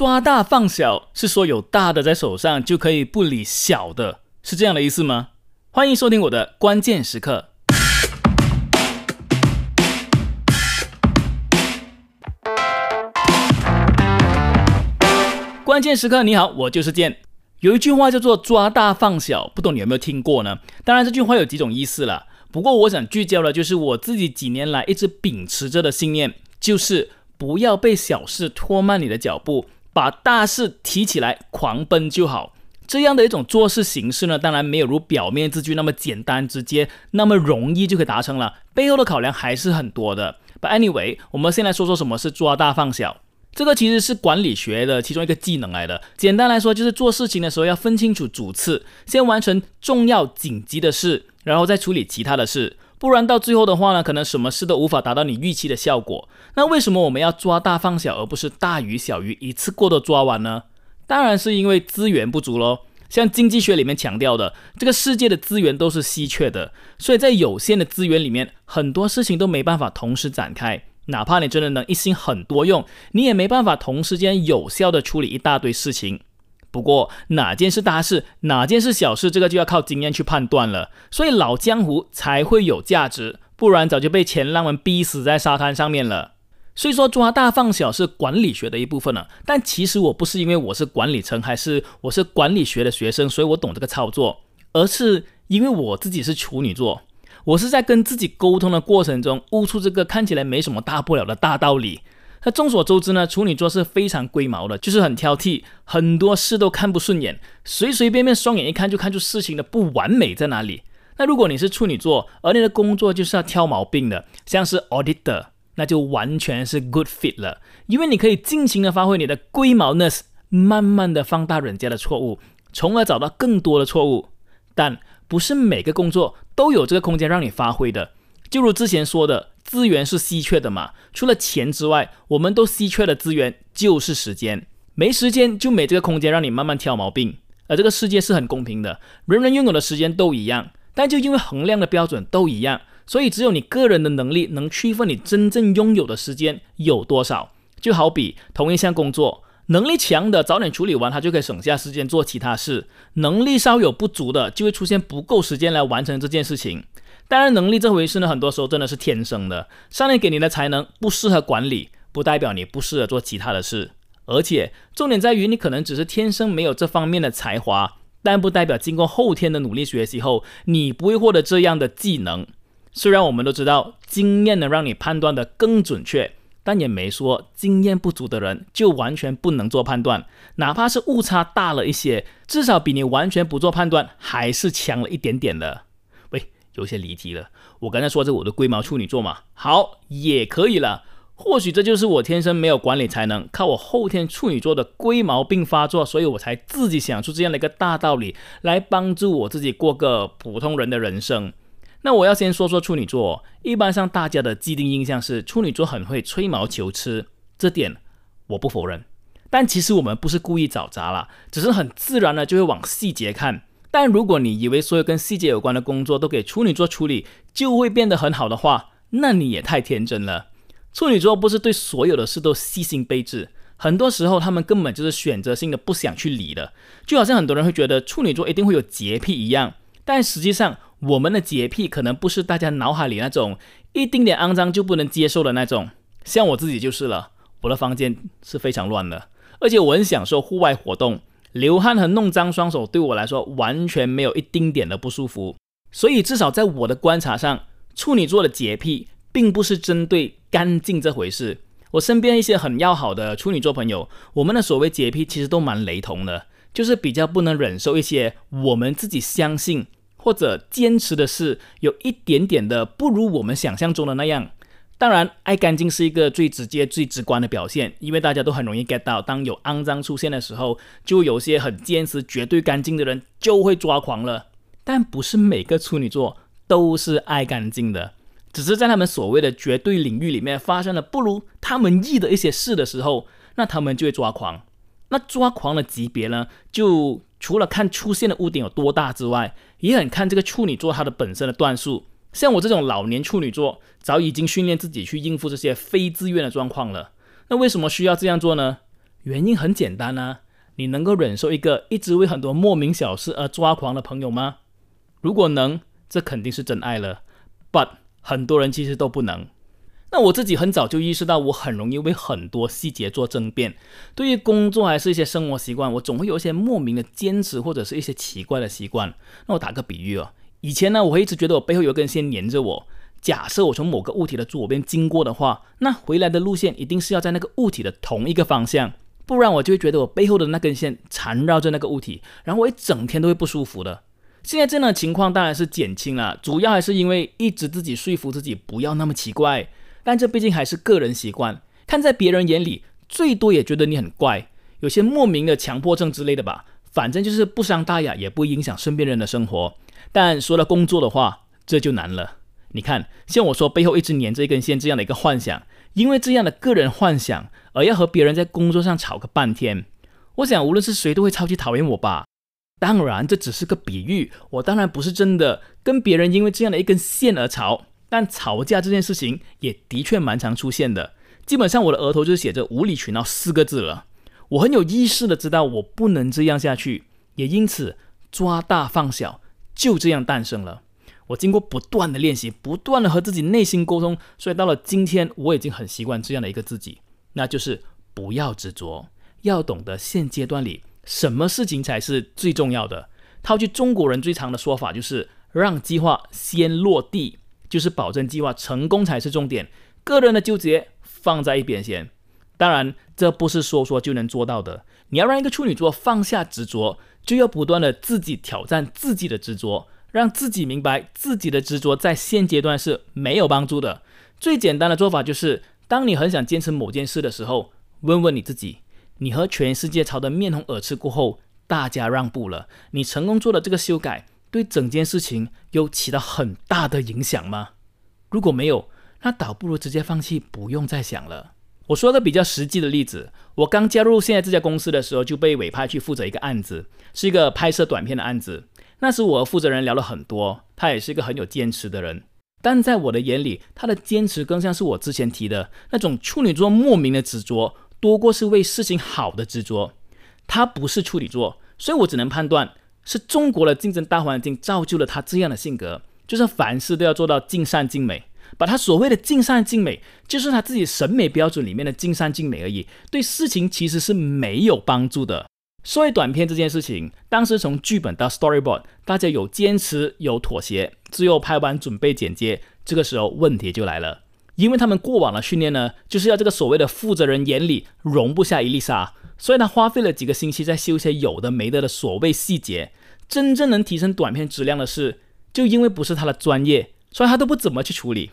抓大放小是说有大的在手上就可以不理小的，是这样的意思吗？欢迎收听我的关键时刻。关键时刻，你好，我就是剑。有一句话叫做“抓大放小”，不懂你有没有听过呢？当然，这句话有几种意思了。不过，我想聚焦的就是我自己几年来一直秉持着的信念，就是不要被小事拖慢你的脚步。把大事提起来，狂奔就好。这样的一种做事形式呢，当然没有如表面字句那么简单直接，那么容易就可以达成了。背后的考量还是很多的。But anyway，我们先来说说什么是抓大放小。这个其实是管理学的其中一个技能来的。简单来说，就是做事情的时候要分清楚主次，先完成重要紧急的事，然后再处理其他的事。不然到最后的话呢，可能什么事都无法达到你预期的效果。那为什么我们要抓大放小，而不是大鱼小鱼一次过的抓完呢？当然是因为资源不足喽。像经济学里面强调的，这个世界的资源都是稀缺的，所以在有限的资源里面，很多事情都没办法同时展开。哪怕你真的能一心很多用，你也没办法同时间有效的处理一大堆事情。不过哪件是大事，哪件是小事，这个就要靠经验去判断了。所以老江湖才会有价值，不然早就被前浪们逼死在沙滩上面了。所以说抓大放小是管理学的一部分了。但其实我不是因为我是管理层，还是我是管理学的学生，所以我懂这个操作，而是因为我自己是处女座，我是在跟自己沟通的过程中悟出这个看起来没什么大不了的大道理。那众所周知呢，处女座是非常龟毛的，就是很挑剔，很多事都看不顺眼，随随便便双眼一看就看出事情的不完美在哪里。那如果你是处女座，而你的工作就是要挑毛病的，像是 auditor，那就完全是 good fit 了，因为你可以尽情的发挥你的龟毛 ness，慢慢的放大人家的错误，从而找到更多的错误。但不是每个工作都有这个空间让你发挥的，就如之前说的。资源是稀缺的嘛？除了钱之外，我们都稀缺的资源就是时间。没时间就没这个空间让你慢慢挑毛病。而这个世界是很公平的，人人拥有的时间都一样，但就因为衡量的标准都一样，所以只有你个人的能力能区分你真正拥有的时间有多少。就好比同一项工作，能力强的早点处理完，他就可以省下时间做其他事；能力稍有不足的，就会出现不够时间来完成这件事情。当然，能力这回事呢，很多时候真的是天生的。上天给你的才能不适合管理，不代表你不适合做其他的事。而且，重点在于你可能只是天生没有这方面的才华，但不代表经过后天的努力学习后，你不会获得这样的技能。虽然我们都知道经验能让你判断的更准确，但也没说经验不足的人就完全不能做判断。哪怕是误差大了一些，至少比你完全不做判断还是强了一点点的。有些离题了，我刚才说这我的龟毛处女座嘛，好也可以了。或许这就是我天生没有管理才能，靠我后天处女座的龟毛病发作，所以我才自己想出这样的一个大道理来帮助我自己过个普通人的人生。那我要先说说处女座，一般上大家的既定印象是处女座很会吹毛求疵，这点我不否认。但其实我们不是故意找茬啦，只是很自然的就会往细节看。但如果你以为所有跟细节有关的工作都给处女座处理，就会变得很好的话，那你也太天真了。处女座不是对所有的事都细心备至，很多时候他们根本就是选择性的不想去理的。就好像很多人会觉得处女座一定会有洁癖一样，但实际上我们的洁癖可能不是大家脑海里那种一丁点肮脏就不能接受的那种。像我自己就是了，我的房间是非常乱的，而且我很享受户外活动。流汗和弄脏双手对我来说完全没有一丁点的不舒服，所以至少在我的观察上，处女座的洁癖并不是针对干净这回事。我身边一些很要好的处女座朋友，我们的所谓洁癖其实都蛮雷同的，就是比较不能忍受一些我们自己相信或者坚持的事，有一点点的不如我们想象中的那样。当然，爱干净是一个最直接、最直观的表现，因为大家都很容易 get 到，当有肮脏出现的时候，就有些很坚持绝对干净的人就会抓狂了。但不是每个处女座都是爱干净的，只是在他们所谓的绝对领域里面发生了不如他们意的一些事的时候，那他们就会抓狂。那抓狂的级别呢，就除了看出现的污点有多大之外，也很看这个处女座它的本身的段数。像我这种老年处女座，早已经训练自己去应付这些非自愿的状况了。那为什么需要这样做呢？原因很简单啊，你能够忍受一个一直为很多莫名小事而抓狂的朋友吗？如果能，这肯定是真爱了。But 很多人其实都不能。那我自己很早就意识到，我很容易为很多细节做争辩。对于工作还是一些生活习惯，我总会有一些莫名的坚持，或者是一些奇怪的习惯。那我打个比喻哦，以前呢，我会一直觉得我背后有根线粘着我。假设我从某个物体的左边经过的话，那回来的路线一定是要在那个物体的同一个方向，不然我就会觉得我背后的那根线缠绕着那个物体，然后我一整天都会不舒服的。现在这样的情况当然是减轻了，主要还是因为一直自己说服自己不要那么奇怪。但这毕竟还是个人习惯，看在别人眼里，最多也觉得你很怪，有些莫名的强迫症之类的吧。反正就是不伤大雅，也不影响身边人的生活。但说到工作的话，这就难了。你看，像我说背后一直粘着一根线这样的一个幻想，因为这样的个人幻想而要和别人在工作上吵个半天，我想无论是谁都会超级讨厌我吧。当然，这只是个比喻，我当然不是真的跟别人因为这样的一根线而吵。但吵架这件事情也的确蛮常出现的，基本上我的额头就写着“无理取闹”四个字了。我很有意识的知道我不能这样下去，也因此抓大放小就这样诞生了。我经过不断的练习，不断的和自己内心沟通，所以到了今天，我已经很习惯这样的一个自己，那就是不要执着，要懂得现阶段里什么事情才是最重要的。套句中国人最常的说法，就是让计划先落地。就是保证计划成功才是重点，个人的纠结放在一边先。当然，这不是说说就能做到的。你要让一个处女座放下执着，就要不断的自己挑战自己的执着，让自己明白自己的执着在现阶段是没有帮助的。最简单的做法就是，当你很想坚持某件事的时候，问问你自己：你和全世界吵得面红耳赤过后，大家让步了，你成功做了这个修改。对整件事情有起到很大的影响吗？如果没有，那倒不如直接放弃，不用再想了。我说个比较实际的例子，我刚加入现在这家公司的时候，就被委派去负责一个案子，是一个拍摄短片的案子。那时我和负责人聊了很多，他也是一个很有坚持的人，但在我的眼里，他的坚持更像是我之前提的那种处女座莫名的执着，多过是为事情好的执着。他不是处女座，所以我只能判断。是中国的竞争大环境造就了他这样的性格，就是凡事都要做到尽善尽美。把他所谓的尽善尽美，就是他自己审美标准里面的尽善尽美而已，对事情其实是没有帮助的。所以短片这件事情，当时从剧本到 storyboard，大家有坚持有妥协，最后拍完准备剪接，这个时候问题就来了，因为他们过往的训练呢，就是要这个所谓的负责人眼里容不下一粒沙。所以他花费了几个星期在修一些有的没的的所谓细节，真正能提升短片质量的是，就因为不是他的专业，所以他都不怎么去处理。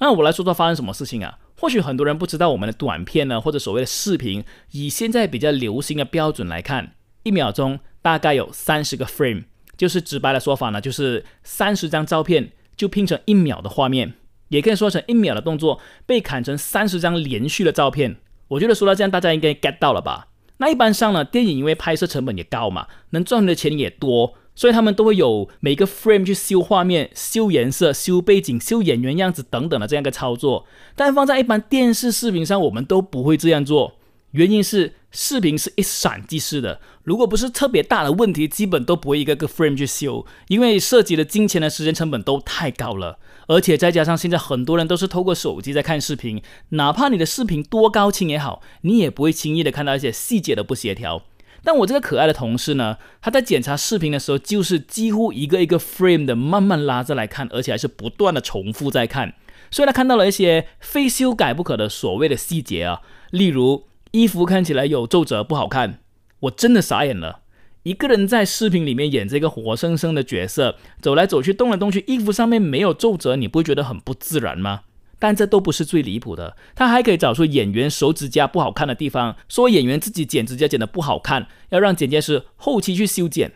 那我来说说发生什么事情啊？或许很多人不知道，我们的短片呢，或者所谓的视频，以现在比较流行的标准来看，一秒钟大概有三十个 frame，就是直白的说法呢，就是三十张照片就拼成一秒的画面，也可以说成一秒的动作被砍成三十张连续的照片。我觉得说到这样，大家应该 get 到了吧？那一般上呢，电影因为拍摄成本也高嘛，能赚的钱也多，所以他们都会有每个 frame 去修画面、修颜色、修背景、修演员样子等等的这样一个操作。但放在一般电视视频上，我们都不会这样做，原因是视频是一闪即逝的，如果不是特别大的问题，基本都不会一个个 frame 去修，因为涉及的金钱的时间成本都太高了。而且再加上现在很多人都是透过手机在看视频，哪怕你的视频多高清也好，你也不会轻易的看到一些细节的不协调。但我这个可爱的同事呢，他在检查视频的时候，就是几乎一个一个 frame 的慢慢拉着来看，而且还是不断的重复在看。所以他看到了一些非修改不可的所谓的细节啊，例如衣服看起来有皱褶不好看，我真的傻眼了。一个人在视频里面演这个活生生的角色，走来走去，动来动去，衣服上面没有皱褶，你不会觉得很不自然吗？但这都不是最离谱的，他还可以找出演员手指甲不好看的地方，说演员自己剪指甲剪得不好看，要让剪接师后期去修剪。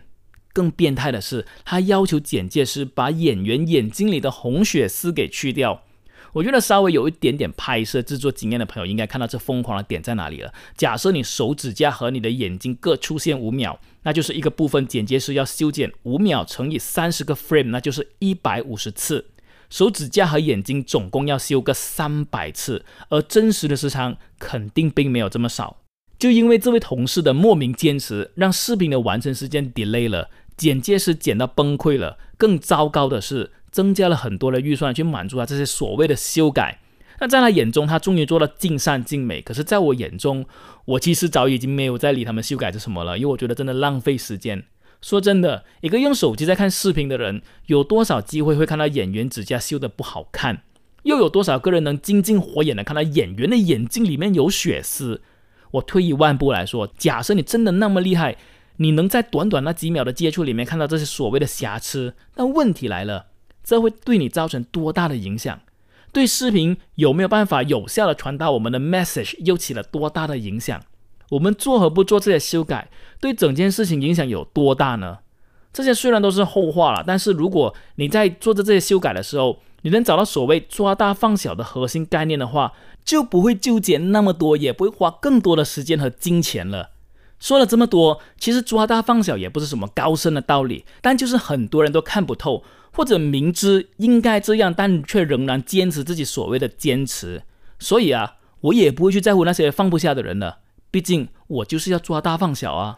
更变态的是，他要求剪接师把演员眼睛里的红血丝给去掉。我觉得稍微有一点点拍摄制作经验的朋友应该看到这疯狂的点在哪里了。假设你手指甲和你的眼睛各出现五秒。那就是一个部分剪接师要修剪五秒乘以三十个 frame，那就是一百五十次。手指甲和眼睛总共要修个三百次，而真实的时长肯定并没有这么少。就因为这位同事的莫名坚持，让视频的完成时间 delay 了，剪接师剪到崩溃了。更糟糕的是，增加了很多的预算去满足他这些所谓的修改。那在他眼中，他终于做到尽善尽美。可是，在我眼中，我其实早已经没有在理他们修改是什么了，因为我觉得真的浪费时间。说真的，一个用手机在看视频的人，有多少机会会看到演员指甲修的不好看？又有多少个人能精尽火眼的看到演员的眼睛里面有血丝？我退一万步来说，假设你真的那么厉害，你能在短短那几秒的接触里面看到这些所谓的瑕疵，那问题来了，这会对你造成多大的影响？对视频有没有办法有效的传达我们的 message 又起了多大的影响？我们做和不做这些修改，对整件事情影响有多大呢？这些虽然都是后话了，但是如果你在做着这些修改的时候，你能找到所谓抓大放小的核心概念的话，就不会纠结那么多，也不会花更多的时间和金钱了。说了这么多，其实抓大放小也不是什么高深的道理，但就是很多人都看不透，或者明知应该这样，但却仍然坚持自己所谓的坚持。所以啊，我也不会去在乎那些放不下的人了。毕竟我就是要抓大放小啊。